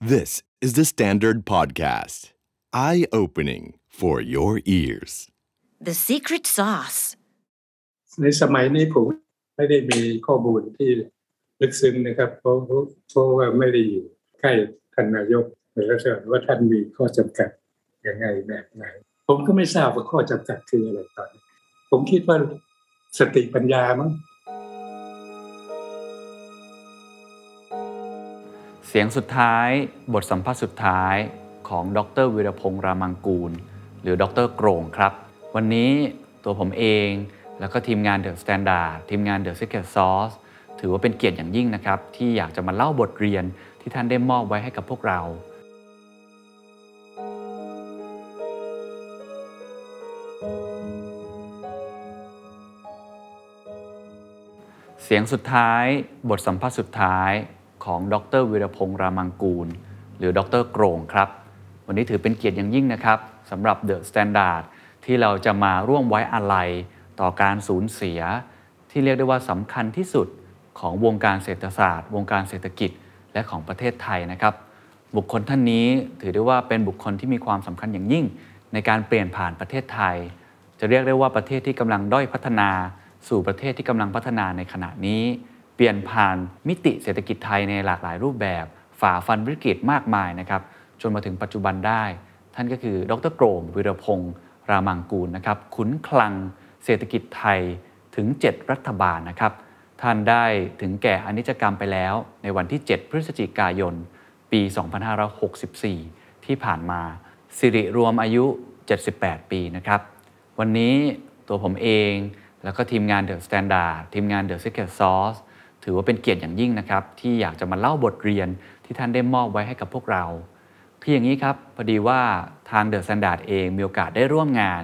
This is the Standard Podcast. Eye opening for your ears. The secret sauce. ในสมัยนี้ผมไม่ได้มีข้อมูลที่ลึกซึ้งนะครับ เพราะเพราะว่าไม่ได้อยู่ใกล้ท่านนายกในลักษณะว่าท่านมีข้อจำกัดยังไงแบบไหน ผมก็ไม่ทราบว่าข้อจำกัดคืออะไรตอนนี้ ผมคิดว่าสติปัญญามั้ง เสียงสุดท้าย บทสัมภาษณ์สุดท้ายของดร.วีรพงษ์รามางกูร หรือดร.โกร่งครับ วันนี้ตัวผมเองแล้วก็ทีมงาน THE STANDARD ทีมงาน The Secret Sauce ถือว่าเป็นเกียรติอย่างยิ่งนะครับ ที่อยากจะมาเล่าบทเรียนที่ท่านได้มอบไว้ให้กับพวกเรา เสียงสุดท้าย บทสัมภาษณ์สุดท้าย ของดร.วีรพงษ์รามางกูร หรือดร.โกร่งครับ วันนี้ถือเป็นเกียรติอย่างยิ่งนะครับสำหรับ THE STANDARD ที่เราจะมาร่วมไว้อาลัยต่อการสูญเสีย ที่เรียกได้ว่าสำคัญที่สุดของวงการเศรษฐศาสตร์ วงการเศรษฐกิจและของประเทศไทยนะครับ บุคคลท่านนี้ถือได้ว่าเป็นบุคคลที่มีความสำคัญอย่างยิ่ง ในการเปลี่ยนผ่านประเทศไทย จะเรียกได้ว่าประเทศที่กำลังด้อยพัฒนา สู่ประเทศที่กำลังพัฒนาในขณะนี้ เปลี่ยนผ่านมิติเศรษฐกิจไทยในหลากหลายรูปแบบ ฝ่าฟันวิกฤตมากมายนะครับจนมาถึงปัจจุบันได้ ท่านก็คือ ดรโกรมวิรพงษ์รามังกูลนะครับขุนคลังเศรษฐกิจไทยถึง 7 รัฐบาลนะครับท่านได้ถึงแก่อนิจกรรมไปแล้ว ในวันที่ 7 พฤศจิกายน ปี 2564 ที่ผ่านมา สิริรวมอายุ 78 ปีนะครับ วันนี้ตัวผมเองแล้วก็ทีมงาน The Standard ทีมงาน The Secret Sauce ถือว่าเป็นเกียรติอย่างยิ่งนะครับ ที่อยากจะมาเล่าบทเรียนที่ท่านได้มอบไว้ให้กับพวกเรา คืออย่างนี้ครับพอดีว่าทาง The Standard เองมีโอกาสได้ร่วมงาน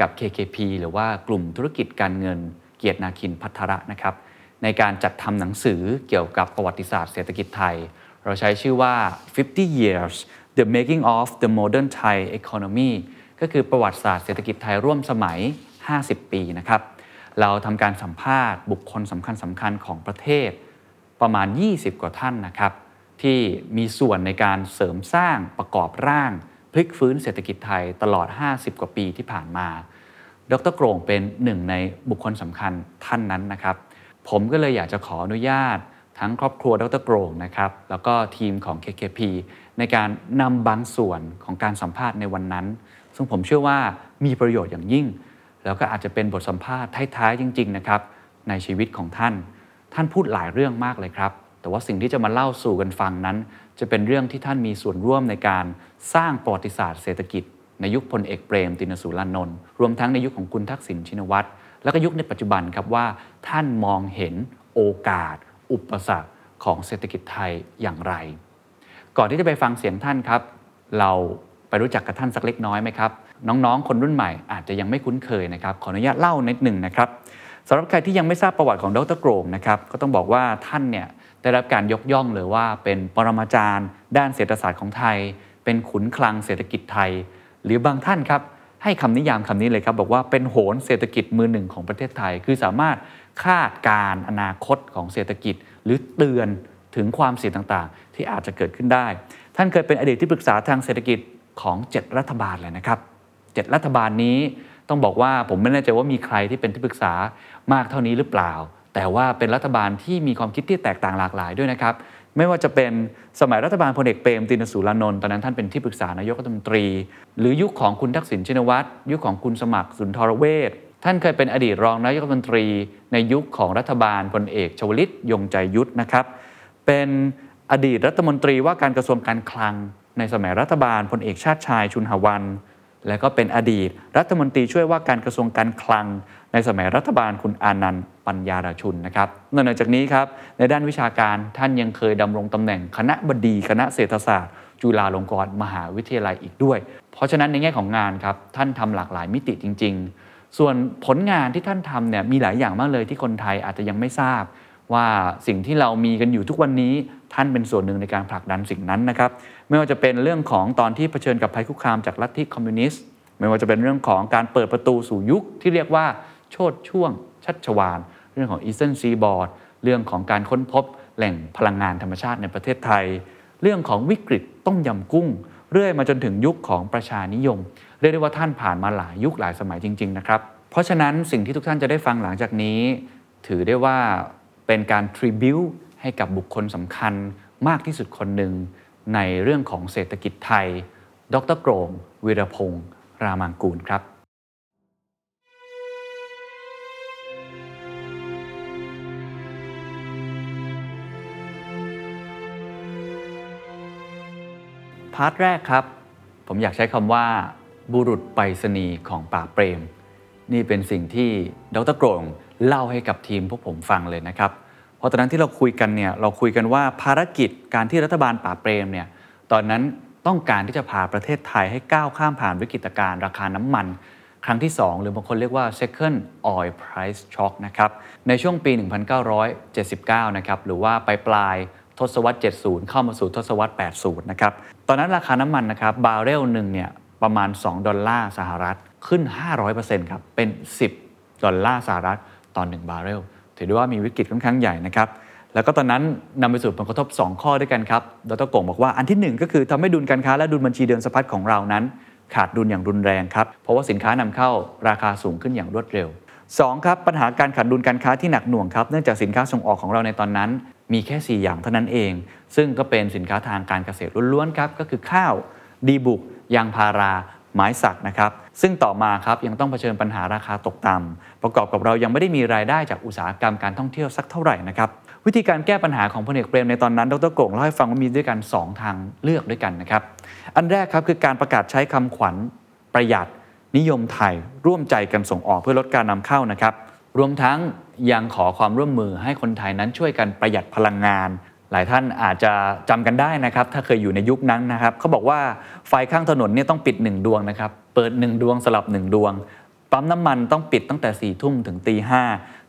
กับ KKP หรือว่ากลุ่มธุรกิจการเงิน เกียรตินาคินพัทระนะครับ ในการจัดทำหนังสือเกี่ยวกับประวัติศาสตร์เศรษฐกิจไทย เราใช้ชื่อว่า 50 years the making of the modern Thai economy ก็คือประวัติศาสตร์เศรษฐกิจไทยร่วมสมัย 50 ปีนะครับ เราทำการสัมภาษณ์บุคคลสำคัญสำคัญของประเทศ ประมาณ 20 กว่าท่านนะครับ ที่มีส่วนในการเสริมสร้างประกอบร่าง พลิกฟื้นเศรษฐกิจไทยตลอด 50 กว่าปีที่ผ่านมา ดรโกรงเป็นหนึ่งในบุคคลสำคัญท่านนั้นนะครับ ผมก็เลยอยากจะขออนุญาต ทั้งครอบครัวดรโกรงนะครับแล้วก็ทีมของ KKP ในการนำบางส่วนของการสัมภาษณ์ในวันนั้น ซึ่งผมเชื่อว่ามีประโยชน์อย่างยิ่ง แล้วก็อาจจะเป็นบทสัมภาษณ์ท้ายๆจริง ๆ นะครับ ในชีวิตของท่าน ท่านพูดหลายเรื่องมากเลยครับ แต่ว่าสิ่งที่จะมาเล่าสู่กันฟังนั้น จะเป็นเรื่องที่ท่านมีส่วนร่วมในการสร้างประวัติศาสตร์เศรษฐกิจ ในยุคพลเอกเปรม ตินสุรานนท์รวมทั้งในยุคของคุณทักษิณชินวัตรแล้วก็ยุคในปัจจุบันครับว่า ท่านมองเห็นโอกาส อุปสรรคของเศรษฐกิจไทยอย่างไร ก่อนที่จะไปฟังเสียงท่านครับ เราไปรู้จักกับท่านสักเล็กน้อยไหมครับ น้องๆ คนรุ่นใหม่อาจจะยังไม่คุ้นเคยนะครับขออนุญาตเล่านิดหนึ่งนะครับสำหรับใครที่ยังไม่ทราบประวัติของดรโกรมนะครับก็ต้องบอกว่าท่านเนี่ยได้รับการยกย่องเลยว่าเป็นปรมาจารย์ ด้านเศรษฐศาสตร์ของไทย เป็นขุนคลังเศรษฐกิจไทย หรือบางท่านครับให้คำนิยามคำนี้เลยครับ บอกว่าเป็นโหนเศรษฐกิจมือหนึ่งของประเทศไทย คือสามารถคาดการณ์อนาคตของเศรษฐกิจ หรือเตือนถึงความเสี่ยงต่างๆ ที่อาจจะเกิดขึ้นได้ ท่านเคยเป็นอดีตที่ปรึกษาทางเศรษฐกิจของ 7 รัฐบาลเลยนะครับ 7 รัฐบาลนี้ต้องบอกว่าผมไม่แน่ใจว่ามีใครที่เป็นที่ปรึกษามากเท่านี้หรือเปล่า แต่ว่าเป็นรัฐบาลที่มีความคิดที่แตกต่างหลากหลายด้วยนะครับไม่ว่าจะเป็นสมัยรัฐบาลพลเอกเปรมตินสุรานนท์ตอนนั้นท่านเป็นที่ปรึกษานายกรัฐมนตรี หรือยุคของคุณทักษิณชินวัตรยุคของคุณสมัครสุนทรเวชท่านเคยเป็นอดีตรองนายกรัฐมนตรี ในยุคของรัฐบาลพลเอกชวลิตยงใจยุทธนะครับ เป็นอดีตรัฐมนตรีว่าการกระทรวงการคลัง ในสมัยรัฐบาลพลเอกชาติชายชุนหวัน และก็เป็นอดีต รัฐมนตรีช่วยว่าการกระทรวงการคลัง ในสมัยรัฐบาลคุณอานันต์ปัญญาราชุนนะครับนอกจากนี้ครับในด้านวิชาการท่านยังเคยดำรงตำแหน่งคณะบดีคณะเศรษฐศาสตร์ จุฬาลงกรณ์มหาวิทยาลัยอีกด้วย เพราะฉะนั้นในแง่ของงานครับท่านทำหลากหลายมิติจริง ๆ ส่วนผลงานที่ท่านทำเนี่ยมีหลายอย่างมากเลยที่คนไทยอาจจะยังไม่ทราบ ว่าสิ่งที่เรามีกันอยู่ทุกวันนี้ ท่านเป็นส่วนหนึ่งในการผลักดันสิ่งนั้นนะครับ ไม่ว่าจะเป็นเรื่องของตอนที่เผชิญกับภัยคุกคามจากลัทธิคอมมิวนิสต์ ไม่ว่าจะเป็นเรื่องของการเปิดประตูสู่ยุคที่เรียกว่าโชดช่วง ชัชวาน เรื่องของ Eastern Seaboard เรื่องของการค้นพบแหล่งพลังงานธรรมชาติในประเทศไทย เรื่องของวิกฤตต้มยำกุ้ง เรื่อยมาจนถึงยุคของประชานิยม เรียกได้ว่าท่านผ่านมาหลายยุคหลายสมัยจริงๆนะครับ เพราะฉะนั้นสิ่งที่ทุกท่านจะได้ฟังหลังจากนี้ ถือได้ว่าเป็นการทริบิว ให้กับบุคคลสำคัญมากที่สุดคนหนึ่งในเรื่องของเศรษฐกิจไทย ดรโกรงวีรพงศ์รามังกูลครับพาร์ทแรกครับ ผมอยากใช้คำว่า บุรุษไปรษณีย์ของป่าเปรม นี่เป็นสิ่งที่ดรโกรงเล่าให้กับทีมพวกผมฟังเลยนะครับ เพราะตอนนั้นที่เราคุยกันเนี่ยเราคุยกันว่าภารกิจการที่รัฐบาลป่าเปรมเนี่ยตอนนั้นต้องการที่จะพาประเทศไทยให้ก้าวข้ามผ่านวิกฤตการณ์ราคาน้ำมัน ครั้งที่ 2 หรือบางคนเรียกว่า second oil price shock นะครับในช่วงปี 1979 นะครับหรือว่าปลายปลายทศวรรษ 70 เข้ามาสู่ทศวรรษ 80 นะครับตอนนั้นราคาน้ำมันนะครับบาร์เรลหนึ่งเนี่ยประมาณ 2 ดอลลาร์สหรัฐขึ้น 500%ครับเป็น 10 ดอลลาร์สหรัฐต่อ1บาร์เรล ถือได้ว่ามีวิกฤตค่อนข้างใหญ่นะครับแล้วก็ตอนนั้นนำไปสู่ผลกระทบ 2 ข้อด้วยกันครับ ดรกงบอกว่าอันที่ 1 ก็คือทำให้ดุลการค้าและดุลบัญชีเดินสะพัดของเรานั้น ขาดดุลอย่างรุนแรงครับ เพราะว่าสินค้านำเข้าราคาสูงขึ้นอย่างรวดเร็ว 2. ครับ ปัญหาการขาดดุลการค้าที่หนักหน่วงครับ เนื่องจากสินค้าส่งออกของเราในตอนนั้น มีแค่ 4 อย่างเท่านั้นเอง ซึ่งก็เป็นสินค้าทางการเกษตรล้วนๆครับก็คือข้าว ดีบุกยางพารา ไม้สักนะครับ ซึ่งต่อมาครับยังต้องเผชิญปัญหาราคาตกต่ำประกอบกับเรายังไม่ได้มีรายได้จากอุตสาหกรรมการท่องเที่ยวสักเท่าไหร่นะครับวิธีการแก้ปัญหาของพลเอกเปรมในตอนนั้น ดรโก่งเล่าให้ฟังว่ามีด้วยกัน 2 ทางเลือกด้วยกันนะครับ อันแรกครับคือการประกาศใช้คำขวัญประหยัดนิยมไทย ร่วมใจกันส่งออกเพื่อลดการนำเข้านะครับ รวมทั้งยังขอความร่วมมือให้คนไทยนั้นช่วยกันประหยัดพลังงาน หลายท่านอาจจะจำกันได้นะครับ ถ้าเคยอยู่ในยุคนั้นนะครับเขาบอกว่าไฟข้างถนนเนี่ยต้องปิด 1 ดวงนะครับ เปิด 1 ดวงสลับ 1 ดวง ปั๊มน้ำมันต้องปิดตั้งแต่4ี่ทุ่มถึงตีห้า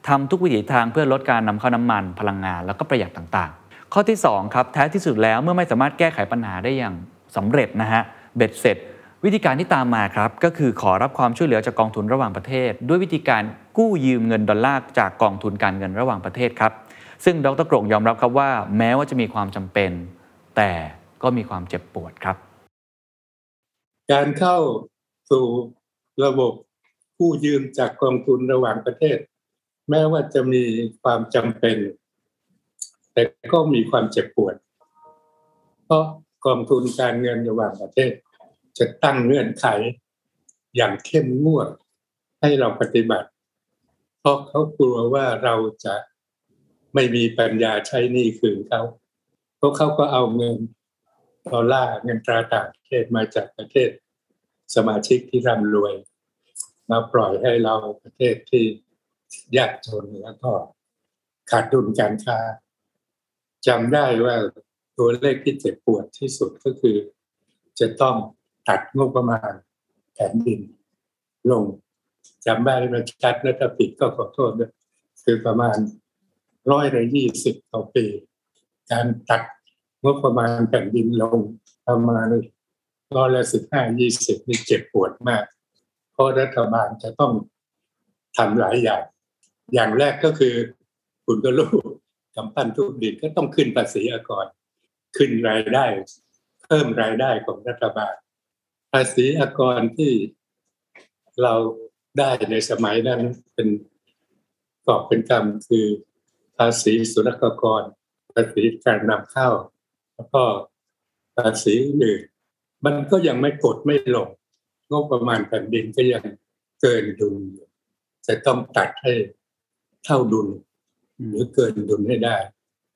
ทำทุกวิถีทางเพื่อลดการนำเข้าน้ำมันพลังงานแล้วก็ประหยัดต่างๆ ข้อที่2ครับแท้ที่สุดแล้วเมื่อไม่สามารถแก้ไขปัญหาได้อย่างสำเร็จนะฮะเบ็ดเสร็จ วิธีการที่ตามมาครับก็คือขอรับความช่วยเหลือจากกองทุนระหว่างประเทศ ด้วยวิธีการกู้ยืมเงินดอลลาร์จากกองทุนการเงินระหว่างประเทศครับ ซึ่งดรกรงยอมรับครับว่า แม้ว่าจะมีความจำเป็น แต่ก็มีความเจ็บปวดครับ การเข้าสู่ระบบกู้ยืมจากกองทุนระหว่างประเทศ แม้ว่าจะมีความจำเป็น แต่ก็มีความเจ็บปวด เพราะกองทุนการเงินระหว่างประเทศ จะตั้งเงื่อนไขอย่างเข้มงวดให้เราปฏิบัติ เพราะเขากลัวว่าเราจะ ไม่มีปัญญาใช้หนี้คืนเขาเพราะเขาก็เอาเงินดอลลาร์เงินตราต่างประเทศมาจากประเทศสมาชิกที่ร่ำรวยมาปล่อยให้เราประเทศที่ยากจนแล้วก็ขาดดุลการค้าจำได้ว่าตัวเลขที่เจ็บปวดที่สุดก็คือ จะต้องตัดงบประมาณแผ่นดินลงจำได้ไหมชัดแล้วถ้าผิดก็ขอโทษด้วยคือประมาณ ร้อยละยี่สิบต่อปี การตัดงบประมาณแผ่นดินลงประมาณร้อยละสิบห้ายี่สิบนี่เจ็บปวดมาก เพราะรัฐบาลจะต้องทำหลายอย่าง อย่างแรกก็คือคุณก็รู้กำปั้นทุกดินก็ต้องขึ้นภาษีอากร ขึ้นรายได้ เพิ่มรายได้ของรัฐบาล ภาษีอากรที่เราได้ในสมัยนั้นเป็นกอบเป็นกรรมคือาษีศุลกากร ภาษีการนำเข้า แล้วก็ภาษีอื่นมันก็ยังไม่กดไม่ลง งบประมาณแผ่นดินก็ยังเกินดุลจะต้องตัดให้เท่าดุลหรือเกินดุลให้ได้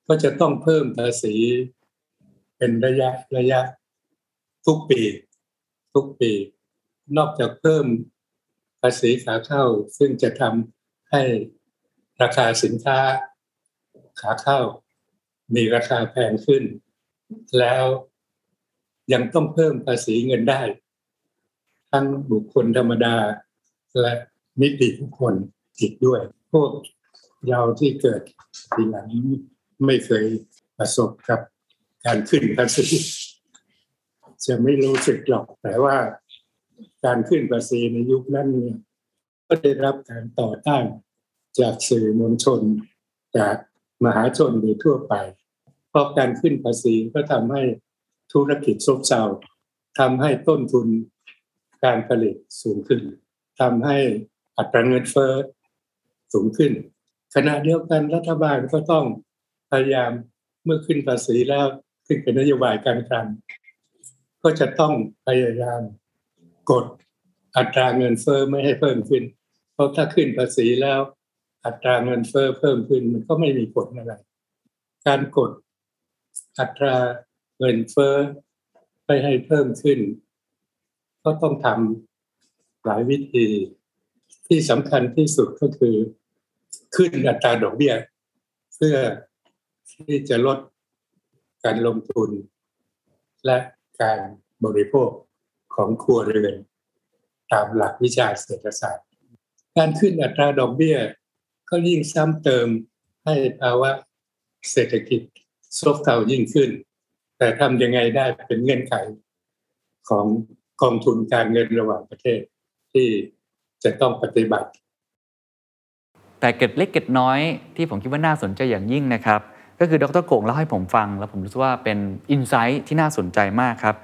ก็จะต้องเพิ่มภาษีเป็นระยะระยะ ทุกปี ทุกปี นอกจากเพิ่มภาษีขาเข้า ซึ่งจะทำให้ราคาสินค้า ขาเข้ามีราคาแพงขึ้น แล้วยังต้องเพิ่มภาษีเงินได้ ทั้งบุคคลธรรมดา และนิติบุคคลอีกด้วย พวกเราที่เกิดทีหลังไม่เคยประสบกับการขึ้นภาษีจะไม่รู้สึกหรอก แต่ว่าการขึ้นภาษีในยุคนั้นเนี่ยก็ได้รับการต่อต้านจากสื่อมวลชนจาก มหาชนโดยทั่วไป เพราะการขึ้นภาษีก็ทำให้ธุรกิจซบเซาทำให้ต้นทุนการผลิตสูงขึ้นทำให้อัตราเงินเฟ้อสูงขึ้น ขณะเดียวกันรัฐบาลก็ต้องพยายามเมื่อขึ้นภาษีแล้วขึ้นเป็นนโยบายการคลังก็จะต้องพยายามกดอัตราเงินเฟ้อไม่ให้เพิ่มขึ้น เพราะถ้าขึ้นภาษีแล้ว อัตราเงินเฟ้อเพิ่มขึ้นมันก็ไม่มีผลอะไร การกดอัตราเงินเฟ้อไม่ให้เพิ่มขึ้น ก็ต้องทำหลายวิธี ที่สำคัญที่สุดก็คือ ขึ้นอัตราดอกเบี้ย เพื่อที่จะลดการลงทุน และการบริโภคของครัวเรือนตามหลักวิชาเศรษฐศาสตร์ การขึ้นอัตราดอกเบี้ย ก็ยิ่งซ้ำเติมให้ภาวะเศรษฐกิจซบเซายิ่งขึ้น แต่ทำยังไงได้เป็นเงื่อนไขของกองทุนการเงินระหว่างประเทศที่จะต้องปฏิบัติ แต่เกร็ดเล็กเกร็ดน้อยที่ผมคิดว่าน่าสนใจอย่างยิ่งนะครับ ก็คือดรโกงเล่าให้ผมฟัง แล้วผมรู้สึกว่าเป็นอินไซต์ที่น่าสนใจมากครับ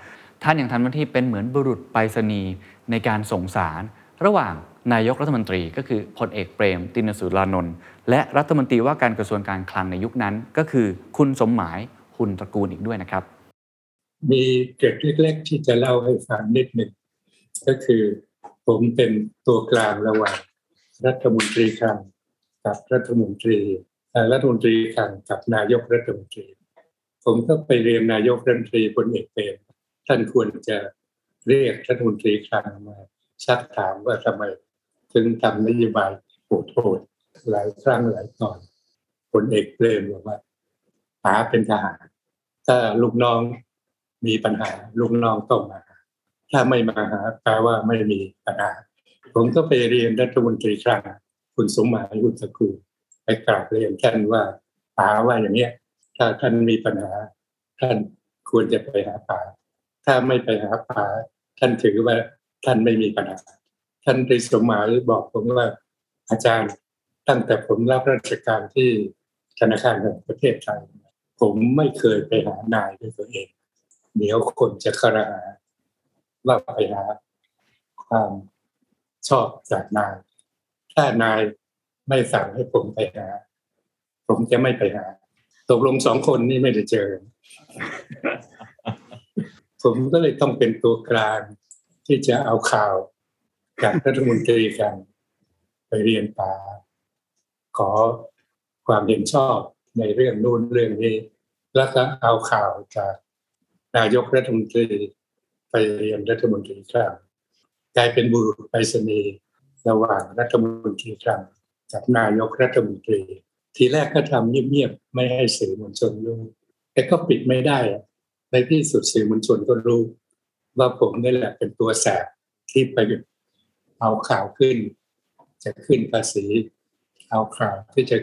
ท่านอย่างทำหน้าที่เป็นเหมือนบุรุษไปรษณีย์ในการส่งสาร ระหว่าง นายกรัฐมนตรีก็คือพลเอกเปรม ตินสุรานนท์และรัฐมนตรีว่าการกระทรวงการคลังในยุคนั้น ก็คือคุณสมหมายหุ่นตระกูลอีกด้วยนะครับ มีเกร็ดเล็กๆที่จะเล่าให้ฟังนิดหนึ่งก็คือผมเป็นตัวกลางระหว่างรัฐมนตรีคลังกับรัฐมนตรีรัฐมนตรีคลังกับนายกรัฐมนตรี ผมก็ไปเรียนนายกรัฐมนตรีพลเอกเปรมท่านควรจะเรียกรัฐมนตรีคลังมาชักถามว่าทำไม ถึงทำนโยบายโหดโหดหลายครั้งหลายตอนพลเอกเปรมบอกว่าหาเป็นทหาร ถ้าลูกน้องมีปัญหา ลูกน้องต้องมา ถ้าไม่มาหาแปลว่าไม่มีปัญหา ผมก็ไปเรียนรัฐมนตรีคลังคุณสมหมายอุตสกุลไปกราบเรียนท่านว่าป๋าว่าอย่างเนี้ย ถ้าท่านมีปัญหา ท่านควรจะไปหาป๋าถ้าไม่ไปหาป๋าท่านถือว่าท่านไม่มีปัญหา ท่านตรีสมหมายบอกผมว่าอาจารย์ตั้งแต่ผมรับราชการที่ธนาคารแห่งประเทศไทย ผมไม่เคยไปหานายด้วยตัวเอง เดี๋ยวคนจะคารหาว่าไปหาความชอบจากนาย ถ้านายไม่สั่งให้ผมไปหา ผมจะไม่ไปหา ตกลงสองคนนี่ไม่ได้เจอ ผมก็เลยต้องเป็นตัวกลางที่จะเอาข่าว จากรัฐมนตรีกันไปเรียนป่า ขอความเห็นชอบในเรื่องนู่นเรื่องนี้แล้วก็เอาข่าวจากนายกรัฐมนตรีไปเรียนรัฐมนตรีคลังกลายเป็นบุรุษไปรษณีย์ระหว่างรัฐมนตรีคลังกับนายกรัฐมนตรี ทีแรกก็ทำเงียบๆไม่ให้สื่อมวลชนรู้แต่ก็ปิดไม่ได้ ในที่สุดสื่อมวลชนก็รู้ ว่าผมนี่แหละเป็นตัวแสบที่ไป เอาข่าวขึ้น จะขึ้นภาษี เอาข่าวที่จะ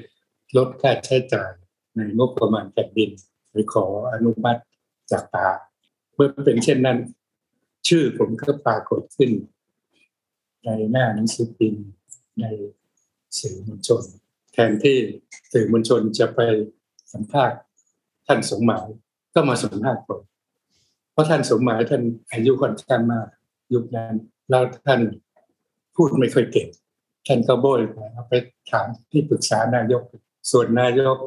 ลดค่าใช้จ่ายในงบประมาณแผ่นดิน หรือขออนุมัติจากตาเมื่อเป็นเช่นนั้น ชื่อผมก็ปรากฏขึ้น ในหน้าหนังสือพิมพ์ในสื่อมวลชน แทนที่สื่อมวลชนจะไปสัมภาษณ์ท่านสมหมายก็มาสัมภาษณ์ผมเพราะท่านสมหมายท่านอายุค่อนข้างมาก ยุคนั้นแล้วท่าน พูดไม่ค่อยเก่งท่านก็โบยไปเอาไปถามที่ปรึกษานายก ส่วนนายก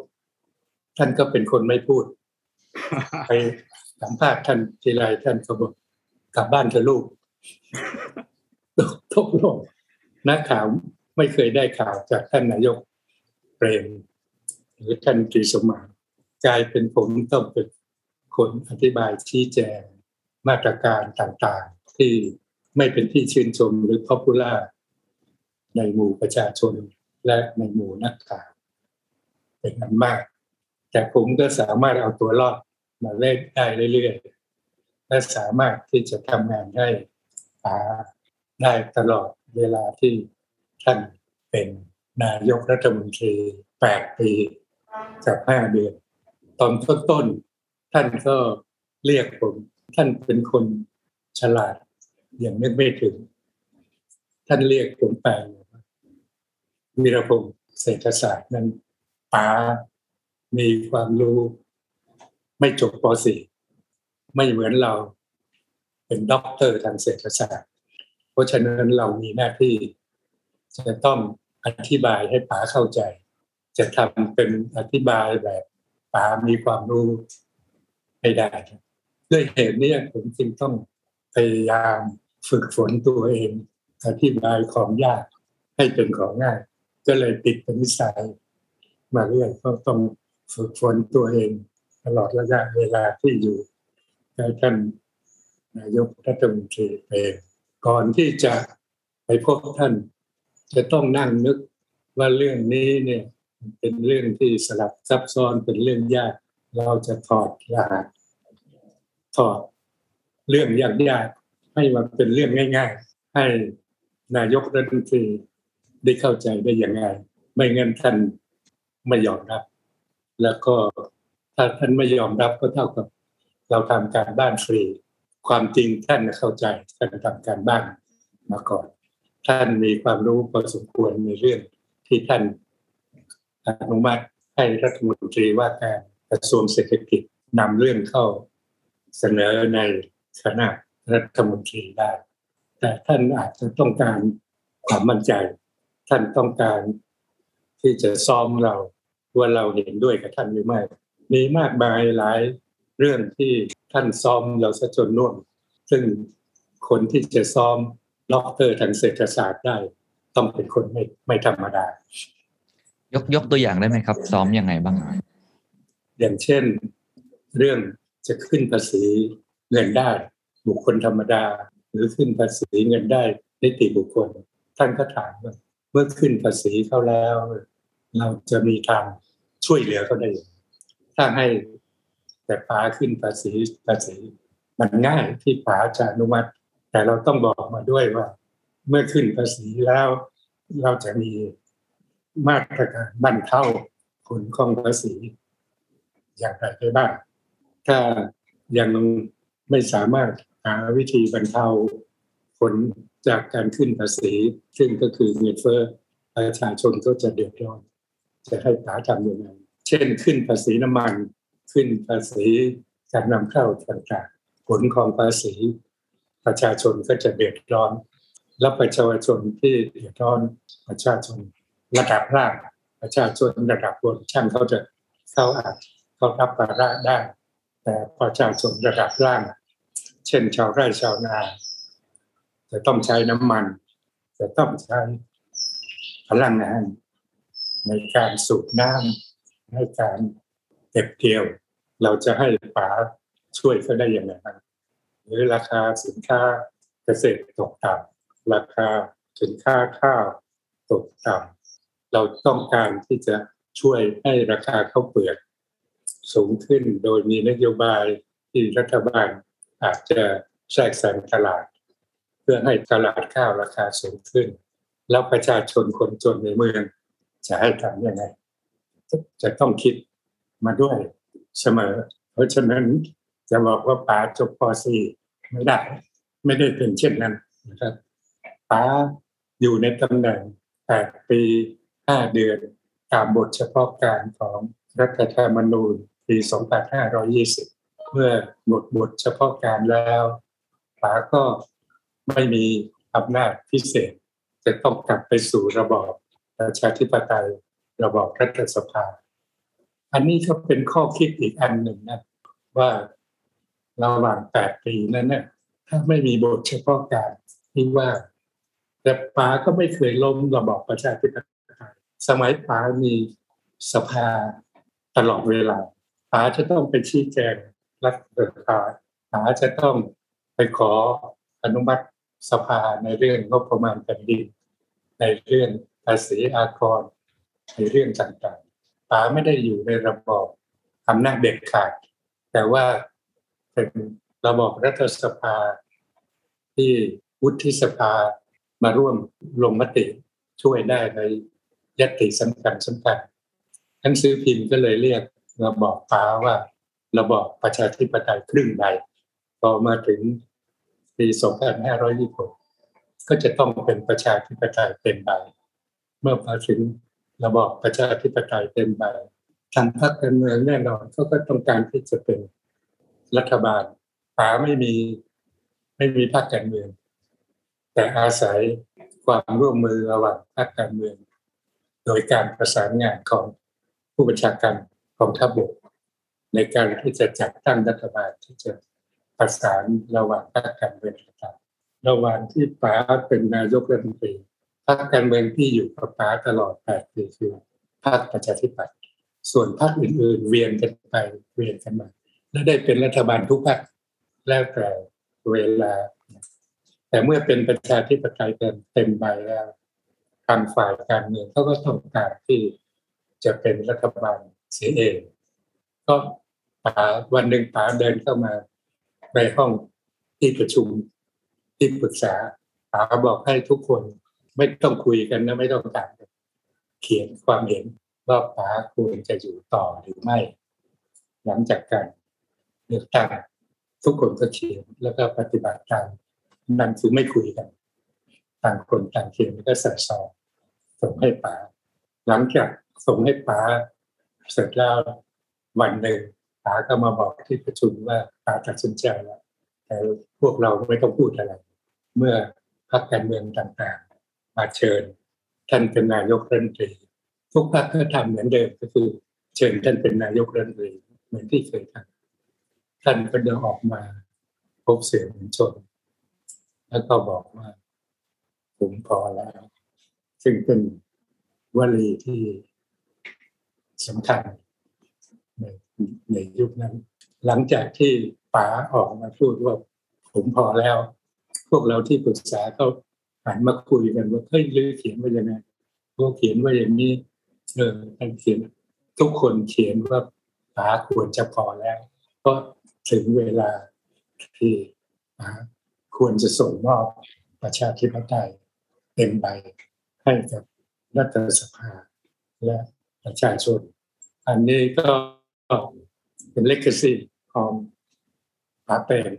ท่านก็เป็นคนไม่พูด ไปสัมภาษณ์ท่านทีไรท่านก็บอกกลับบ้านเถอะลูกตกลงนักข่าวไม่เคยได้ข่าวจากท่านนายกเปรม หรือท่านตรีสมานกลายเป็นผมต้องเป็นคนอธิบายชี้แจงมาตรการต่างๆ ที่ ไม่เป็นที่ชื่นชมหรือพ o p u l a r ในหมู่ประชาชนและในหมู่นักข่าวเป็นอันมาก แต่ผมก็สามารถเอาตัวรอดมาเล่นได้เรื่อยๆ และสามารถที่จะทำงานได้หาได้ตลอดเวลาที่ท่านเป็นนายกรัฐมนตรีแปดปีกับห้าเดือน ตอนต้นๆท่านก็เรียกผม ท่านเป็นคนฉลาด ย่างนึกไม่ถึง ท่านเรียกผมไปวีรพงศ์เศรษฐศาสตร์นั้นป๋ามีความรู้ ไม่จบป .4 ไม่เหมือนเราเป็นด็อกเตอร์ทางเศรษฐศาสตร์ เพราะฉะนั้นเรามีหน้าที่จะต้องอธิบายให้ป๋าเข้าใจ จะทำเป็นอธิบายแบบป๋ามีความรู้ให้ได้ด้วยเหตุนี้ผมจึงต้องพยายาม ฝึกฝนตัวเองอธิบายของยากให้เป็นของง่าย ก็เลยติดเป็นนิสัยมาเรื่อยก็ต้องฝึกฝนตัวเอง ตลอดระยะเวลาที่อยู่กับท่านนายกรัฐมนตรีเองก่อนที่จะไปพบท่าน จะต้องนั่งนึกว่าเรื่องนี้เนี่ยเป็นเรื่องที่สลับซับซ้อนเป็นเรื่องยาก เราจะถอดรหัสถอดเรื่องยากๆ ให้มาเป็นเรื่องง่าย ๆ ให้นายกรัฐมนตรีได้เข้าใจได้อย่างไงไม่งั้นท่านไม่ยอมรับ แล้วก็ถ้าท่านไม่ยอมรับก็เท่ากับ เราทำการบ้านฟรี ความจริงท่านเข้าใจท่านทำการบ้านมาก่อน ท่านมีความรู้พอสมควรในเรื่องที่ท่านอนุมัติให้รัฐมนตรีว่าการกระทรวงเศรษฐกิจนำเรื่องเข้าเสนอในคณะ รัฐมนตรีได้ แต่ท่านอาจจะต้องการความมั่นใจ ท่านต้องการที่จะซ้อมเราว่าเราเห็นด้วยกับท่านหรือไม่ มีมากมายหลายเรื่องที่ท่านซ้อมเราซะจนน่วมซึ่งคนที่จะซ้อมด็อกเตอร์ทางเศรษฐศาสตร์ได้ ต้องเป็นคนไม่ไม่ธรรมดา ยกยกตัวอย่างได้ไหมครับ ซ้อมยังไงบ้าง อย่างเช่น เรื่องจะขึ้นภาษีเงินได้ บุคคลธรรมดา หรือขึ้นภาษีเงินได้นิติบุคคล ท่านก็ถามว่าเมื่อขึ้นภาษีเข้าแล้ว เราจะมีทางช่วยเหลือเขาได้ ถ้าให้แต่ป๋าขึ้นภาษีภาษีมันง่ายที่ป๋าจะอนุมัติ แต่เราต้องบอกมาด้วยว่า เมื่อขึ้นภาษีแล้ว เราจะมีมาตรการบรรเทาผลของภาษีอย่างไรได้บ้าง ถ้ายังไม่สามารถ หาวิธีบรรเทาผลจากการขึ้นภาษี ซึ่งก็คือเงินเฟ้อประชาชนก็จะเดือดร้อน จะให้ป๋าทำยังไงเช่นขึ้นภาษีน้ำมัน ขึ้นภาษีการนำเข้าต่างๆ ผลของภาษีประชาชนก็จะเดือดร้อน แล้วประชาชนที่เดือดร้อนประชาชนระดับล่างประชาชนระดับบนช่างเขาจะเข้าอาจเขารับภาระได้ แต่ประชาชนระดับล่าง เช่นชาวไร่ชาวนา จะต้องใช้น้ำมัน จะต้องใช้พลังงานในการสูบน้ำในการเก็บเกี่ยว เราจะให้ป๋าช่วยเขาได้อย่างไรหรือราคาสินค้าเกษตรตกต่ำราคาสินค้าข้าวตกต่ำเราต้องการที่จะช่วยให้ราคาข้าวเปลือกสูงขึ้นโดยมีนโยบายที่รัฐบาล อาจจะแทรกแซงตลาด เพื่อให้ตลาดข้าวราคาสูงขึ้น แล้วประชาชนคนจนในเมือง จะให้ทำยังไง จะต้องคิดมาด้วยเสมอ เพราะฉะนั้นจะบอกว่าป๋าจบป .4 ไม่ได้ ไม่ได้เป็นเช่นนั้นนะครับป๋าอยู่ในตำแหน่ง8ปี5เดือนตามบทเฉพาะการของรัฐธรรมนูญปี 2520 เมื่อหมดบทเฉพาะการแล้วป๋าก็ไม่มีอำนาจพิเศษ จะต้องกลับไปสู่ระบอบประชาธิปไตยระบอบรัฐสภา อันนี้ก็เป็นข้อคิดอีกอันหนึ่งนะว่าระหว่างแปดปีนั้นเนี่ยถ้าไม่มีบทเฉพาะการที่ว่า แต่ป๋าก็ไม่เคยล้มระบอบประชาธิปไตยสมัยป๋ามีสภาตลอดเวลาป๋าจะต้องไปชี้แจง รัฐสภาป๋าจะต้องไปขออนุมัติสภาในเรื่องงบประมาณแผ่นดิน ในเรื่องภาษีอากร ในเรื่องต่างๆป๋าไม่ได้อยู่ในระบอบอำนาจเด็ดขาด แต่ว่าเป็นระบอบรัฐสภา ที่วุฒิสภามาร่วมลงมติช่วยได้ในยติสำคัญสำคัญหนังสือพิมพ์ก็เลยเรียกระบอบฟ้าว่า ระบอบประชาธิปไตยครึ่งใบพอมาถึงปี2526 ก็จะต้องเป็นประชาธิปไตยเต็มใบ เมื่อมาถึงระบอบประชาธิปไตยเต็มใบทางพรรคการเมืองแน่นอนเขาก็ต้องการที่จะเป็นรัฐบาลป๋าไม่มีไม่มีพรรคการเมือง แต่อาศัยความร่วมมือระหว่างพรรคการเมือง โดยการประสานงานของผู้บัญชาการกองทัพบก ในการที่จะจัดตั้งรัฐบาลที่จะประสานระหว่างพรรคการเมืองต่างๆระหว่างที่ป๋าเป็นนายกรัฐมนตรีพรรคการเมืองที่อยู่กับป๋าตลอด8ปีคือพรรคประชาธิปัตย์ส่วนพรรคอื่น ๆ เวียนกันไปเวียนกันมาและได้เป็นรัฐบาลทุกพรรคแล้วแต่เวลา แต่เมื่อเป็นประชาธิปไตยเต็มเต็มใบแล้วทางฝ่ายการเมืองเขาก็ต้องการที่จะเป็นรัฐบาลเสียเอง ก็ ป๋าวันหนึ่งป๋าเดินเข้ามาในห้องที่ประชุมที่ปรึกษาป๋าบอกให้ทุกคนไม่ต้องคุยกันนะไม่ต้องการเขียนความเห็นว่าป๋าควรจะอยู่ต่อหรือไม่ หลังจากการเลือกตั้งทุกคนก็เขียนแล้วก็ปฏิบัติตามนั่นคือไม่คุยกันต่างคนต่างเขียนแล้วก็ใส่ซองส่งให้ป๋าหลังจากส่งให้ป๋าเสร็จแล้ววันหนึ่ง ป๋าก็มาบอกที่ประชุมว่าป๋าตัดสินใจแล้วแต่พวกเราไม่ต้องพูดอะไร เมื่อพรรคการเมืองต่างๆ มาเชิญ ท่านเป็นนายกรัฐมนตรีทุกพรรคก็ทำเหมือนเดิมก็คือเชิญท่านเป็นนายกรัฐมนตรีเหมือนที่เคยทำท่านก็เดินออกมาพบเสื่อมวลชน แล้วก็บอกว่าผมพอแล้ว ซึ่งเป็นวลีที่สำคัญ ในยุคนั้น หลังจากที่ป๋าออกมาพูดว่าผมพอแล้ว พวกเราที่ปรึกษาก็หันมาคุยกันว่าเฮ้ยลือเขียนว่ายังไงพวกเขียนว่าอย่างนี้เออท่านเขียนทุกคนเขียนว่าป๋าควรจะพอแล้ว ก็ถึงเวลาที่ป๋าควรจะส่งมอบประชาธิปไตยเต็มใบให้กับรัฐสภาและประชาชน อันนี้ก็ เป็นเลกซีของป๋าเปรม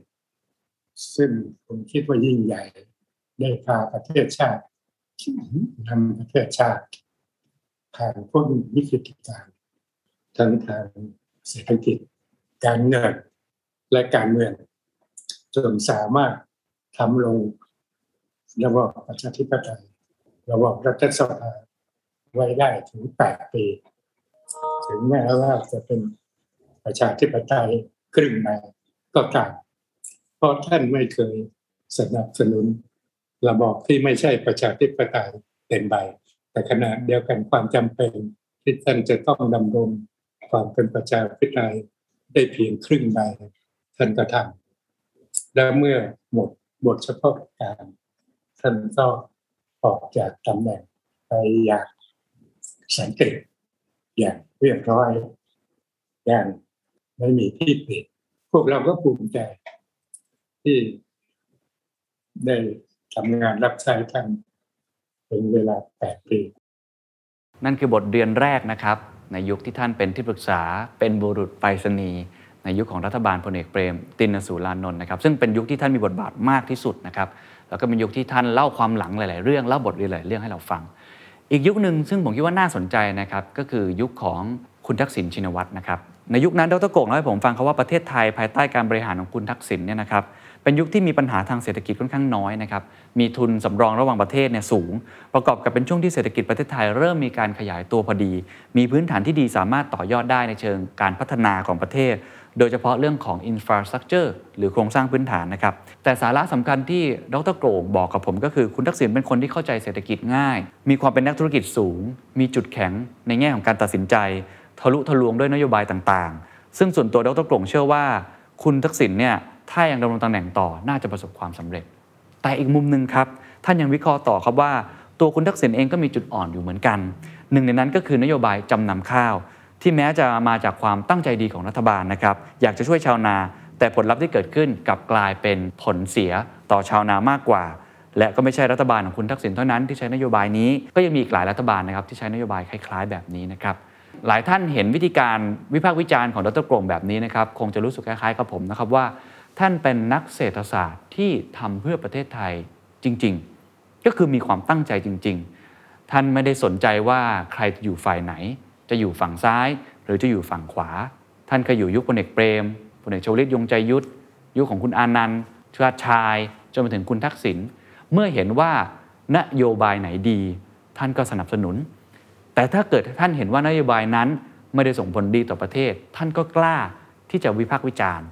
ซึ่งผมคิดว่ายิ่งใหญ่ ได้พาประเทศชาตินำประเทศชาติผ่านพ้นวิกฤตการณ์ทั้งทางเศรษฐกิจ การเงินและการเมืองจนสามารถทำลงระบอบประชาธิปไตยระบอบรัฐสภาไว้ได้ถึงแปดปี ถึงแม้ว่าจะเป็น ประชาธิปไตยครึ่งมาก็ตามเพราะท่านไม่เคยสนับสนุนระบอบที่ไม่ใช่ประชาธิปไตยเต็มใบ แต่ขณะเดียวกันความจำเป็น ที่ท่านจะต้องดำรงความเป็นประชาธิปไตยได้เพียงครึ่งใบท่านก็ทำและเมื่อหมดบทเฉพาะการท่านก็ออกจากตำแหน่งไปอย่างสังเกตอย่างเรียบร้อยอย่าง ไม่มีที่ปิดพวกเราก็ภูมิใจ ที่ได้ทำงานรับใช้ท่านเป็นเวลาแปดปี นั่นคือบทเรียนแรกนะครับ ในยุคที่ท่านเป็นที่ปรึกษาเป็นบุรุษไปรษณีย์ในยุคของรัฐบาลพลเอกเปรม ตินสุรานนท์นะครับ ซึ่งเป็นยุคที่ท่านมีบทบาทมากที่สุดนะครับ แล้วก็เป็นยุคที่ท่านเล่าความหลังหลาย ๆ เรื่องเล่าบทเรียนหลายเรื่องให้เราฟัง อีกยุคหนึ่งซึ่งผมคิดว่าน่าสนใจนะครับก็คือยุคของคุณทักษิณชินวัตรนะครับ ในยุคนั้นดรโกงเล่าให้ผมฟังเขาว่าประเทศไทยภายใต้การบริหารของคุณทักษิณเนี่ยนะครับเป็นยุคที่มีปัญหาทางเศรษฐกิจค่อนข้างน้อยนะครับมีทุนสำรองระหว่างประเทศเนี่ยสูง ประกอบกับเป็นช่วงที่เศรษฐกิจประเทศไทยเริ่มมีการขยายตัวพอดี มีพื้นฐานที่ดีสามารถต่อยอดได้ในเชิงการพัฒนาของประเทศ โดยเฉพาะเรื่องของ infrastructure หรือโครงสร้างพื้นฐานนะครับแต่สาระสำคัญที่ดรโกรงบอกกับผมก็คือคุณทักษิณเป็นคนที่เข้าใจเศรษฐกิจง่าย มีความเป็นนักธุรกิจสูง มีจุดแข็งในแง่ของการตัดสินใจ ทะลุทะลวงด้วยนโยบายต่างๆ ซึ่งส่วนตัวดรกรงเชื่อว่า คุณทักษิณเนี่ยถ้ายังดำรงตำแหน่งต่อน่าจะประสบความสำเร็จ แต่อีกมุมหนึ่งครับ ท่านยังวิเคราะห์ต่อครับว่า ตัวคุณทักษิณเองก็มีจุดอ่อนอยู่เหมือนกัน หนึ่งในนั้นก็คือนโยบายจำนำข้าว ที่แม้จะมาจากความตั้งใจดีของรัฐบาลนะครับอยากจะช่วยชาวนา แต่ผลลัพธ์ที่เกิดขึ้นกลับกลายเป็นผลเสียต่อชาวนามากกว่า และก็ไม่ใช่รัฐบาลของคุณทักษิณเท่านั้นที่ใช้นโยบายนี้ก็ยังมีอีกหลายรัฐบาลนะครับที่ใช้นโยบายคล้ายๆ แบบนี้นะครับ หลายท่านเห็นวิธีการวิพากษ์วิจารณ์ของดรกรงแบบนี้นะครับคงจะรู้สึกคล้ายๆกับผมนะครับว่า ท่านเป็นนักเศรษฐศาสตร์ที่ทำเพื่อประเทศไทยจริง ๆ ก็คือมีความตั้งใจจริง ๆ ท่านไม่ได้สนใจว่าใครจะอยู่ฝ่ายไหน จะอยู่ฝั่งซ้าย หรือจะอยู่ฝั่งขวา ท่านเคยอยู่ยุคพลเอกเปรมพลเอกชวลิตยงใจยุทธยุคของคุณอานันต์ชาติชายจนมาถึงคุณทักษิณเมื่อเห็นว่านโยบายไหนดี ท่านก็สนับสนุน แต่ถ้าเกิดท่านเห็นว่านโยบายนั้นไม่ได้ส่งผลดีต่อประเทศ ท่านก็กล้าที่จะวิพากษ์วิจารณ์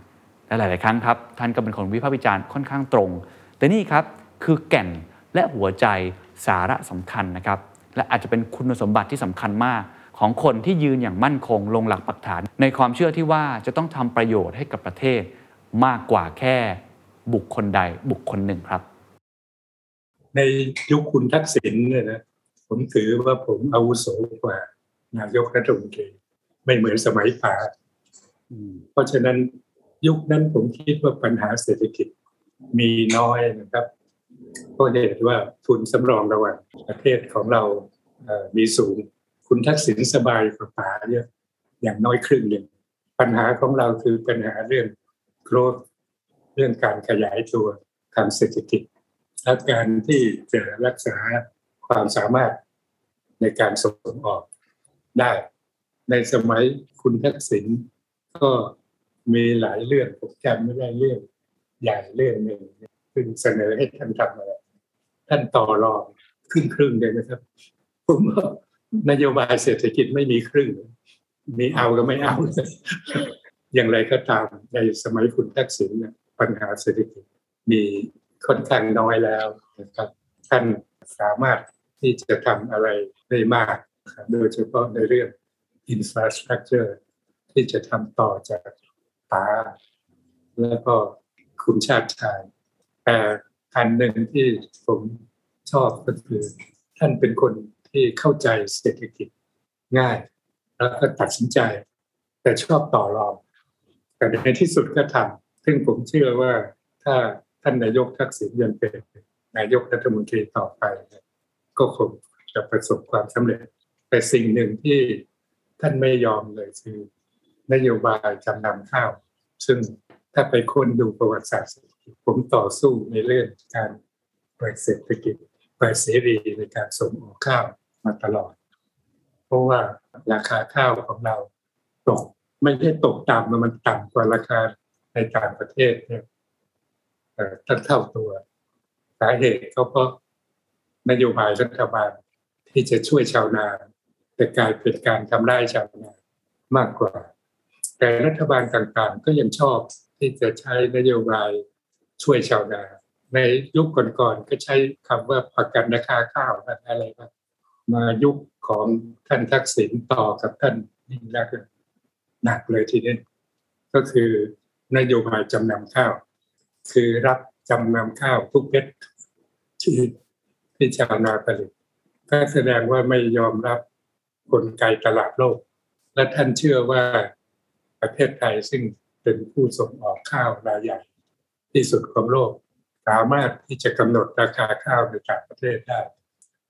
และหลาย ๆ ครั้งครับ ท่านก็เป็นคนวิพากษ์วิจารณ์ค่อนข้างตรง แต่นี่ครับคือแก่นและหัวใจสาระสำคัญนะครับ และอาจจะเป็นคุณสมบัติที่สำคัญมากของคนที่ยืนอย่างมั่นคงลงหลักปักฐาน ในความเชื่อที่ว่าจะต้องทำประโยชน์ให้กับประเทศ มากกว่าแค่บุคคลใดบุคคลหนึ่งครับ ในยุคคุณทักษิณเนี่ยนะ ผมถือว่าผมอาวุโสกว่า นายกรัฐมนตรีไม่เหมือนสมัยป่าเพราะฉะนั้นยุคนั้นผมคิดว่าปัญหาเศรษฐกิจมีน้อยนะครับเพราะเหตุว่าทุนสำรองระหว่างประเทศของเรามีสูง คุณทักษิณสบายกว่าป่าเยอะอย่างน้อยครึ่งหนึ่งปัญหาของเราคือปัญหาเรื่องโกรธเรื่องการขยายตัวทางเศรษฐกิจและการที่จะรักษา ความสามารถในการส่งออกได้ ในสมัยคุณทักษิณก็มีหลายเรื่องผมจำไม่ได้เรื่องใหญ่เรื่องหนึ่งซึ่งเสนอให้ท่านทำอะไรท่านต่อรองครึ่งครึ่งเลยนะครับ ผมว่านโยบายเศรษฐกิจไม่มีครึ่ง มีเอาก็ไม่เอา อย่างไรก็ตามในสมัยคุณทักษิณเนี่ยปัญหาเศรษฐกิจมีค่อนข้างน้อยแล้วนะครับท่านสามารถ ที่จะทำอะไรได้มาก โดยเฉพาะในเรื่อง infrastructure ที่จะทำต่อจากตาแล้วก็คุณชาติชายแต่อันหนึ่งที่ผมชอบก็คือ ท่านเป็นคนที่เข้าใจเศรษฐกิจง่าย แล้วก็ตัดสินใจ แต่ชอบต่อรอง แต่ในที่สุดก็ทำซึ่งผมเชื่อว่าถ้าท่านนายกทักษิณยังเป็นนายกรัฐมนตรีต่อไปเก็คงจะประสบความสำเร็จ แต่สิ่งหนึ่งที่ท่านไม่ยอมเลยคือนโยบายจำนำข้าว ซึ่งถ้าไปค้นดูประวัติศาสตร์เศรษฐกิจผมต่อสู้ในเรื่องการเปิดเศรษฐกิจเปิดเสรีในการส่งออกข้าวมาตลอด เพราะว่าราคาข้าวของเราตกไม่ใช่ตกต่ำมันต่ำกว่าราคาในต่างประเทศเนี่ยเอ่อตั้งเท่าตัว สาเหตุก็เพราะ นโยบายรัฐบาลที่จะช่วยชาวนา แต่กลายเป็นการทำร้ายชาวนามากกว่า แต่รัฐบาลต่างๆ ก็ยังชอบที่จะใช้นโยบายช่วยชาวนา ในยุคก่อนๆก็ใช้คำว่าประกันราคาข้าวอะไรนะมายุคของท่านทักษิณต่อกับท่านยิ่งรักหนักเลยทีนี้ก็คือนโยบายจำนำข้าว คือรับจำนำข้าวทุกเม็ดที่ ที่ชาวนาผลิตก็แสดงว่าไม่ยอมรับกลไกตลาดโลก และท่านเชื่อว่าประเทศไทยซึ่งเป็นผู้ส่งออกข้าวรายใหญ่ที่สุดของโลก สามารถที่จะกำหนดราคาข้าวในต่างประเทศได้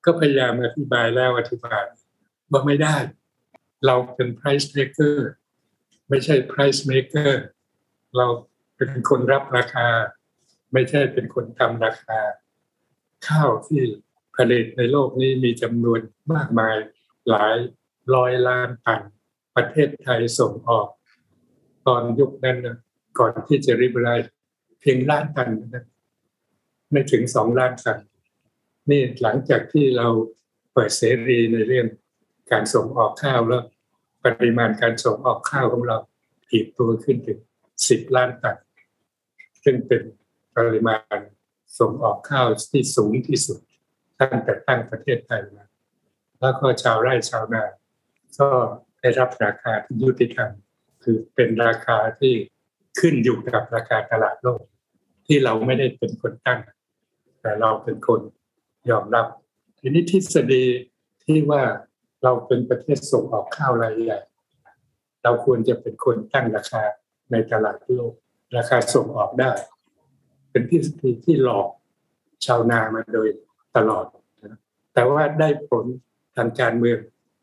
ก็พยายามอธิบายแล้วอธิบายว่าไม่ได้ เราเป็น price taker ไม่ใช่ price maker เราเป็นคนรับราคา ไม่ใช่เป็นคนทำราคา ข้าวที่ผลิตในโลกนี้มีจำนวนมากมายหลายร้อยล้านตัน ประเทศไทยส่งออก ตอนยุคนั้นนะก่อนที่จะริบไรเพียงล้านตันนะไม่ถึงสองล้านตันนี่หลังจากที่เราเปิดเสรีในเรื่องการส่งออกข้าวแล้ว ปริมาณการส่งออกข้าวของเราถีบตัวขึ้นถึงสิบล้านตันซึ่งเป็นปริมาณ ส่งออกข้าวที่สูงที่สุดตั้งแต่ตั้งประเทศไทยมา แล้วก็ชาวไร่ชาวนา ก็ได้รับราคาที่ยุติธรรม คือเป็นราคาที่ขึ้นอยู่กับราคาตลาดโลก ที่เราไม่ได้เป็นคนตั้ง แต่เราเป็นคนยอมรับ ทีนี้ทฤษฎีที่ว่าเราเป็นประเทศส่งออกข้าวรายใหญ่เราควรจะเป็นคนตั้งราคาในตลาดโลก ราคาส่งออกได้ เป็นทฤษฎีที่หลอกชาวนามาโดยตลอดนะแต่ว่าได้ผลทางการเมือง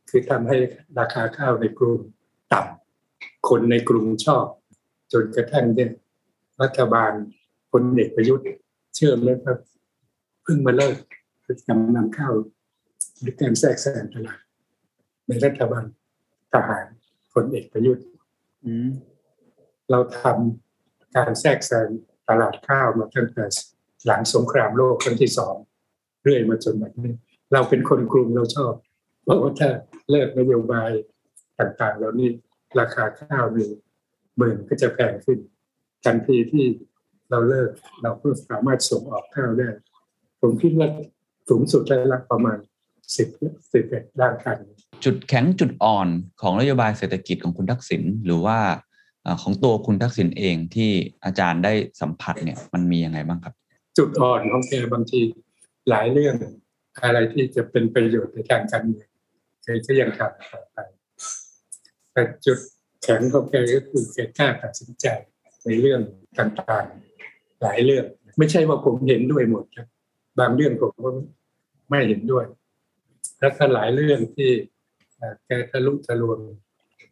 คือทำให้ราคาข้าวในกรุงต่ำคนในกรุงชอบ จนกระทั่งเนี่ยรัฐบาลพลเอกประยุทธ์ เชื่อไหมครับเพิ่งมาเลิกจำนำข้าวหรือการแทรกแซงตลาดในรัฐบาลทหารพลเอกประยุทธ์อืมเราทการแทรกแซง ตลาดข้าวมาตั้งแต่หลังสงครามโลกครั้งที่สองเรื่อยมาจนแบบนี้ เราเป็นคนกรุงเราชอบเพราะว่าถ้าเลิกนโยบายต่างๆแล้วนี่ราคาข้าวนี่หมื่นก็จะแพงขึ้น ทันทีที่เราเลิกเราก็สามารถส่งออกข้าวได้ ผมคิดว่าสูงสุดได้ละประมาณสิบสิบเอ็ดล้านตันจุดแข็งจุดอ่อนของนโยบายเศรษฐกิจของคุณทักษิณหรือว่า ของตัวคุณทักษิณเองที่อาจารย์ได้สัมผัสเนี่ยมันมียังไงบ้างครับ จุดอ่อนของแกบางทีหลายเรื่องอะไรที่จะเป็นประโยชน์ในทางการเมืองแกก็ยังทำต่อไปแต่จุดแข็งของแกก็คือแกกล้าตัดสินใจในเรื่องต่างๆ หลายเรื่อง ไม่ใช่ว่าผมเห็นด้วยหมดนะบบางเรื่องผมก็ไม่เห็นด้วย แล้วก็หลายเรื่องที่แกทะลุทะลวง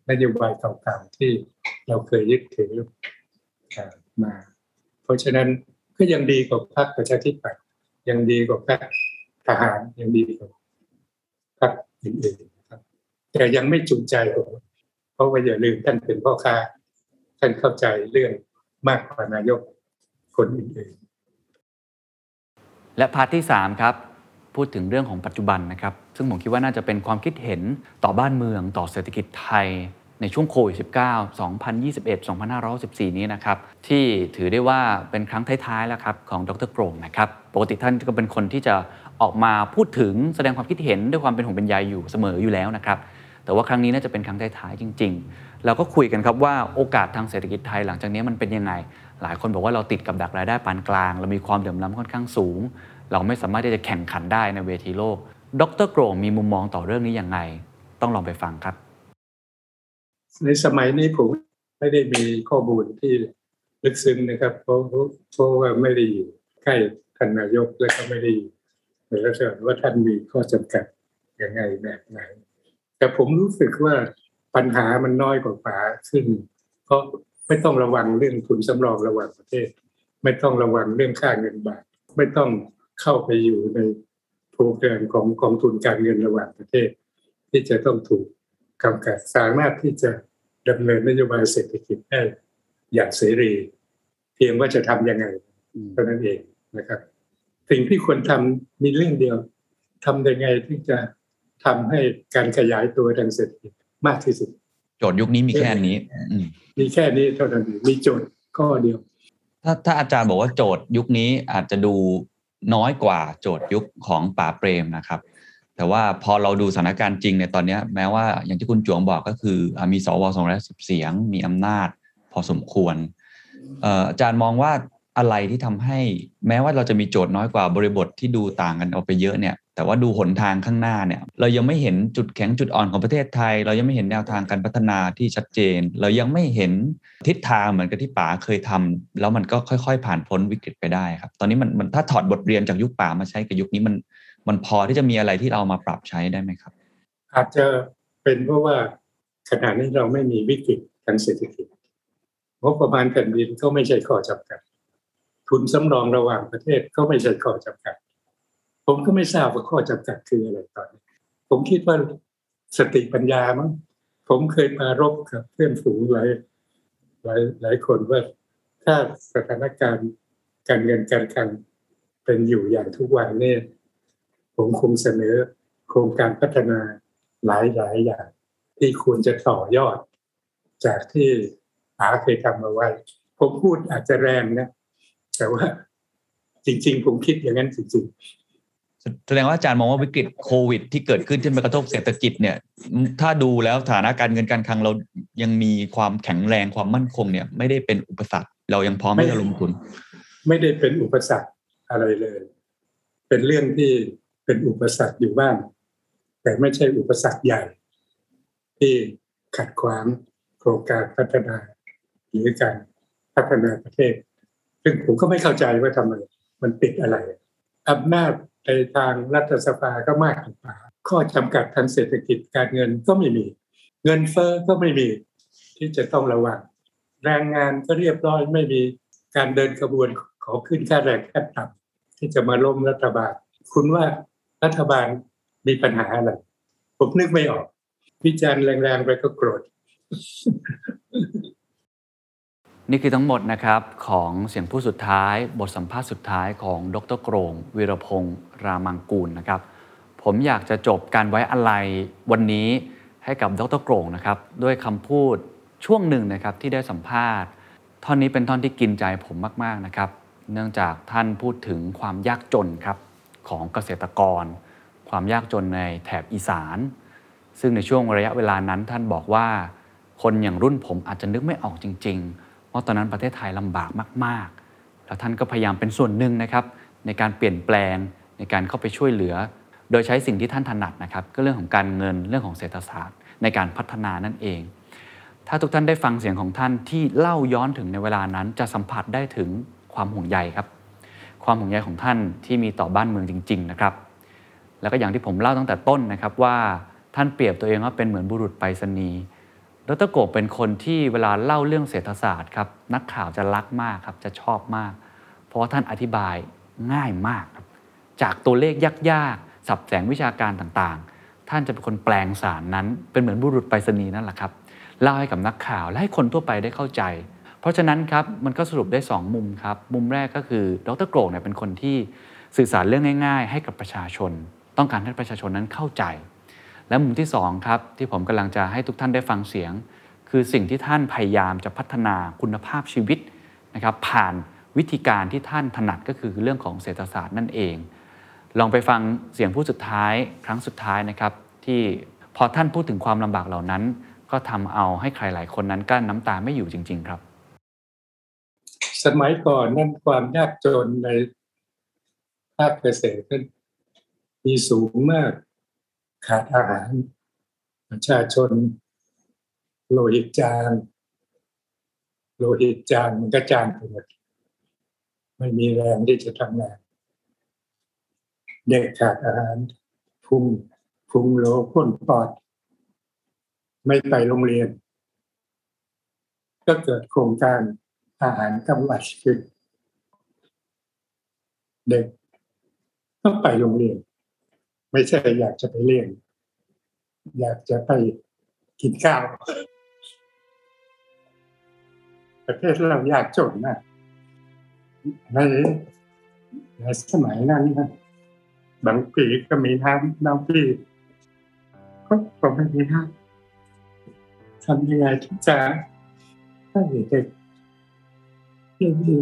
นโยบายเก่าๆที่เราเคยยึดถือมา เพราะฉะนั้นก็ยังดีกว่าพรรคประชาธิปัตย์ยังดีกว่าพรรคทหารยังดีกว่าพรรคอื่นๆครับ แต่ยังไม่จูงใจผมเพราะว่าอย่าลืมท่านเป็นพ่อค้า ท่านเข้าใจเรื่องมากกว่านายกคนอื่นๆ และพาร์ทที่ 3 ครับ พูดถึงเรื่องของปัจจุบันนะครับ ซึ่งผมคิดว่าน่าจะเป็นความคิดเห็นต่อบ้านเมืองต่อเศรษฐกิจไทย ในช่วงโควิด -19 2021 2514 นี้นะครับที่ถือได้ว่าเป็นครั้งท้ายๆแล้วครับของดรโกรงนะครับปกติท่านก็เป็นคนที่จะออกมาพูดถึงแสดงความคิดเห็นด้วยความเป็นห่วงเป็นใยอยู่เสมออยู่แล้วนะครับแต่ว่าครั้งนี้น่าจะเป็นครั้งท้ายๆจริง ๆ เราก็คุยกันครับว่าโอกาสทางเศรษฐกิจไทยหลังจากนี้มันเป็นยังไง หลายคนบอกว่าเราติดกับดักรายได้ปานกลาง เรามีความเหลื่อมล้ำค่อนข้างสูง เราไม่สามารถที่จะแข่งขันได้ในเวทีโลก ดรโกรงมีมุมมองต่อเรื่องนี้ยังไง ต้องลองไปฟังครับ ในสมัยนี้ผมไม่ได้มีข้อมูลที่ลึกซึ้งนะครับ เพราะเพราะว่าไม่ได้อยู่ใกล้ท่านนายกและก็ไม่ได้อยู่ในลักษณะว่าท่านมีข้อจำกัดยังไงแบบไหนแต่ผมรู้สึกว่าปัญหามันน้อยกว่าป่าขึ้น เพราะไม่ต้องระวังเรื่องทุนสำรองระหว่างประเทศ ไม่ต้องระวังเรื่องค่าเงินบาท ไม่ต้องเข้าไปอยู่ในโปรแกรมของกองทุนการเงินระหว่างประเทศ ที่จะต้องถูก กำกับสามารถที่จะดำเนินนโยบายเศรษฐกิจได้อย่างเสรี เพียงว่าจะทำยังไงเท่านั้นเองนะครับ สิ่งที่ควรทำมีเรื่องเดียวทำยังไงที่จะทำให้การขยายตัวทางเศรษฐกิจมากที่สุด โจทย์ยุคนี้มีแค่นี้อืมมีแค่นี้เท่านั้นเองมีโจทย์ข้อเดียว ถ้าถ้าอาจารย์บอกว่าโจทย์ยุคนี้อาจจะดูน้อยกว่าโจทย์ยุคของป่าเปรมนะครับ แต่ว่าพอเราดูสถานการณ์จริงในยตอนนี้แม้ว่าอย่างที่คุณจวงบอกก็คือมีสวสองร้อยสิบเสียง มีอำนาจ พอสมควรอาจารย์มองว่าอะไรที่ทำให้แม้ว่าเราจะมีโจทย์น้อยกว่าบริบทที่ดูต่างกันออกไปเยอะเนี่ย แต่ว่าดูหนทางข้างหน้าเนี่ย เรายังไม่เห็นจุดแข็งจุดอ่อนของประเทศไทย เรายังไม่เห็นแนวทางการพัฒนาที่ชัดเจน เรายังไม่เห็นทิศทางเหมือนกับที่ป๋าเคยทำแล้วมันก็ค่อย ๆ ผ่านพ้นวิกฤตไปได้ครับ ตอนนี้มันมันถ้าถอดบทเรียนจากยุคป๋ามาใช้กับยุคนี้มัน มันพอที่จะมีอะไรที่เรามาปรับใช้ได้ไหมครับ อาจจะเป็นเพราะว่าขณะนี้เราไม่มีวิกฤตทางเศรษฐกิจงบประมาณแผ่นดินก็ไม่ใช่ข้อจำกัด ทุนสำรองระหว่างประเทศก็ไม่ใช่ข้อจำกัด ผมก็ไม่ทราบว่าข้อจำกัดคืออะไรตอนนี้ ผมคิดว่าสติปัญญามั้งผมเคยมารบกับเพื่อนฝูงหลายหลายหลายคนว่าถ้าสถานการณ์การเงินการคลังเป็นอยู่อย่างทุกวันเนี่ย ผมคงเสนอโครงการพัฒนาหลายหลายอย่าง ที่ควรจะต่อยอด จากที่หาเคยทำมาไว้ ผมพูดอาจจะแรงนะ แต่ว่าจริง ๆ ผมคิดอย่างนั้นจริงแสดงว่าอาจารย์มองว่าวิกฤตโควิด ที่เกิดขึ้นที่มากระทบเศรษฐกิจเนี่ย ถ้าดูแล้วฐานะการเงินการคลังเรายังมีความแข็งแรงความมั่นคงเนี่ย ไม่ได้เป็นอุปสรรค เรายังพร้อมที่จะลงทุนๆไม่ได้เป็นอุปสรรคอะไรเลย เป็นเรื่องที่ เป็นอุปสรรคอยู่บ้าง แต่ไม่ใช่อุปสรรคใหญ่ ที่ขัดขวางโครงการพัฒนาหรือการพัฒนาประเทศ ซึ่งผมก็ไม่เข้าใจว่าทำไมมันติดอะไรอำนาจในทางรัฐสภาก็มากกว่าข้อจำกัดทางเศรษฐกิจการเงินก็ไม่มี เงินเฟ้อก็ไม่มีที่จะต้องระวังแรงงานก็เรียบร้อยไม่มีการเดินขบวนขอขึ้นค่าแรงขั้นต่ำที่จะมาล้มรัฐบาล คุณว่า รัฐบาลมีปัญหาอะไรผมนึกไม่ออก วิจารณ์แรงๆไปก็โกรธ นี่คือทั้งหมดนะครับ ของเสียงผู้สุดท้าย บทสัมภาษณ์สุดท้ายของดรโกรงวีรพงศ์รามังกูลนะครับ ผมอยากจะจบการไว้อะไรวันนี้ให้กับดรโกรงนะครับ ด้วยคำพูดช่วงหนึ่งนะครับที่ได้สัมภาษณ์ ท่อนนี้เป็นท่อนที่กินใจผมมาก ๆนะครับ เนื่องจากท่านพูดถึงความยากจนครับ ของเกษตรกร ความยากจนในแถบอีสาน ซึ่งในช่วงระยะเวลานั้นท่านบอกว่า คนอย่างรุ่นผมอาจจะนึกไม่ออกจริงๆเพราตอนนั้นประเทศไทยลำบากมาก ๆ แล้วท่านก็พยายามเป็นส่วนหนึ่งนะครับ ในการเปลี่ยนแปลงในการเข้าไปช่วยเหลือ โดยใช้สิ่งที่ท่านถนัดนะครับ ก็เรื่องของการเงินเรื่องของเศรษฐศาสตร์ ในการพัฒนานั่นเอง ถ้าทุกท่านได้ฟังเสียงของท่านที่เล่าย้อนถึงในเวลานั้นจะสัมผัสได้ถึงความห่วงใยครับ ความห่วงใยของท่านที่มีต่อบ้านเมืองจริง ๆ นะครับ แล้วก็อย่างที่ผมเล่าตั้งแต่ต้นนะครับว่าท่านเปรียบตัวเองว่าเป็นเหมือนบุรุษไปรษณีย์ดรโกบเป็นคนที่เวลาเล่าเรื่องเศรษฐศาสตร์ครับนักข่าวจะรักมากครับจะชอบมาก เพราะท่านอธิบายง่ายมากครับจากตัวเลขยากๆสับแสงวิชาการต่างๆ ท่านจะเป็นคนแปลงสารนั้น เป็นเหมือนบุรุษไปรษณีย์นั่นแหละครับเล่าให้กับนักข่าวและให้คนทั่วไปได้เข้าใจ ราะฉะนั้นครับมันก็สรุปได้ 2 มุมครับ มุมแรกก็คือดรโกรกเนี่ยเป็นคนที่สื่อสารเรื่องง่าย ๆ ให้กับประชาชน ต้องการให้ประชาชนนั้นเข้าใจ และมุมที่2ครับที่ผมกำลังจะให้ทุกท่านได้ฟังเสียง คือสิ่งที่ท่านพยายามจะพัฒนาคุณภาพชีวิตนะครับผ่านวิธีการที่ท่านถนัดก็คือเรื่องของเศรษฐศาสตร์นั่นเอง ลองไปฟังเสียงผู้สุดท้ายครั้งสุดท้ายนะครับที่พอท่านพูดถึงความลำบากเหล่านั้น ก็ทำเอาให้ใครหลายคนนั้นกั้นน้ำตาไม่อยู่จริง ๆ ครับ สมัยก่อนนั่นความยากจนในภาคเกษตรนั้นมีสูงมากขาดอาหาร ประชาชน โลหิตจางโลหิตจางมันก็จางไปหมดไม่มีแรงที่จะทำงาน เด็กขาดอาหารพุงพุงโลพ้นปอด ไม่ไปโรงเรียน ก็เกิดโครงการ อาหารกลางวันขึ้นเด็กต้องไปโรงเรียน ไม่ใช่อยากจะไปเรียน อยากจะไปกินข้าวประเทศเรายากจนมากในในสมัยนั้นนะบางปีก็มีน้ำบางปีก็ก็ไม่มีน้ำทำยังไงที่จะให้เด็ก ที่มี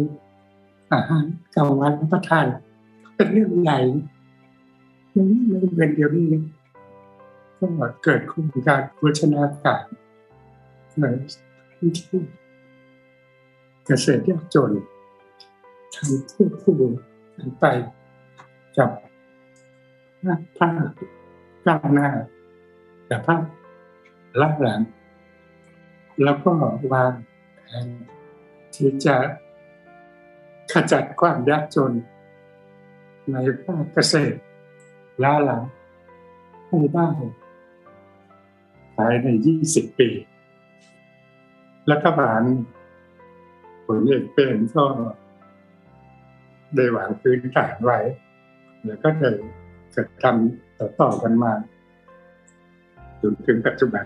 อาหารกลางวันรับประทาน เป็นเรื่องใหญ่ไม่ไม่เป็นเดียวนี้นะก็เกิดโครงการโภชนาการในพื้นที่เกษตรยากจนทำควบคู่กันไปกับภาคก้าวหน้ากับภาคล่าหลัง แล้วก็วางแผนที่จะ ขจัดความยากจน ในภาคเกษตรล้าหลังให้ได้ภายใน20ปี รัฐบาลผลเอกเป็นก็ได้หวางพื้นฐานไว้ แล้วก็ได้กระทำต่อๆกันมาจนถึงปัจจุบัน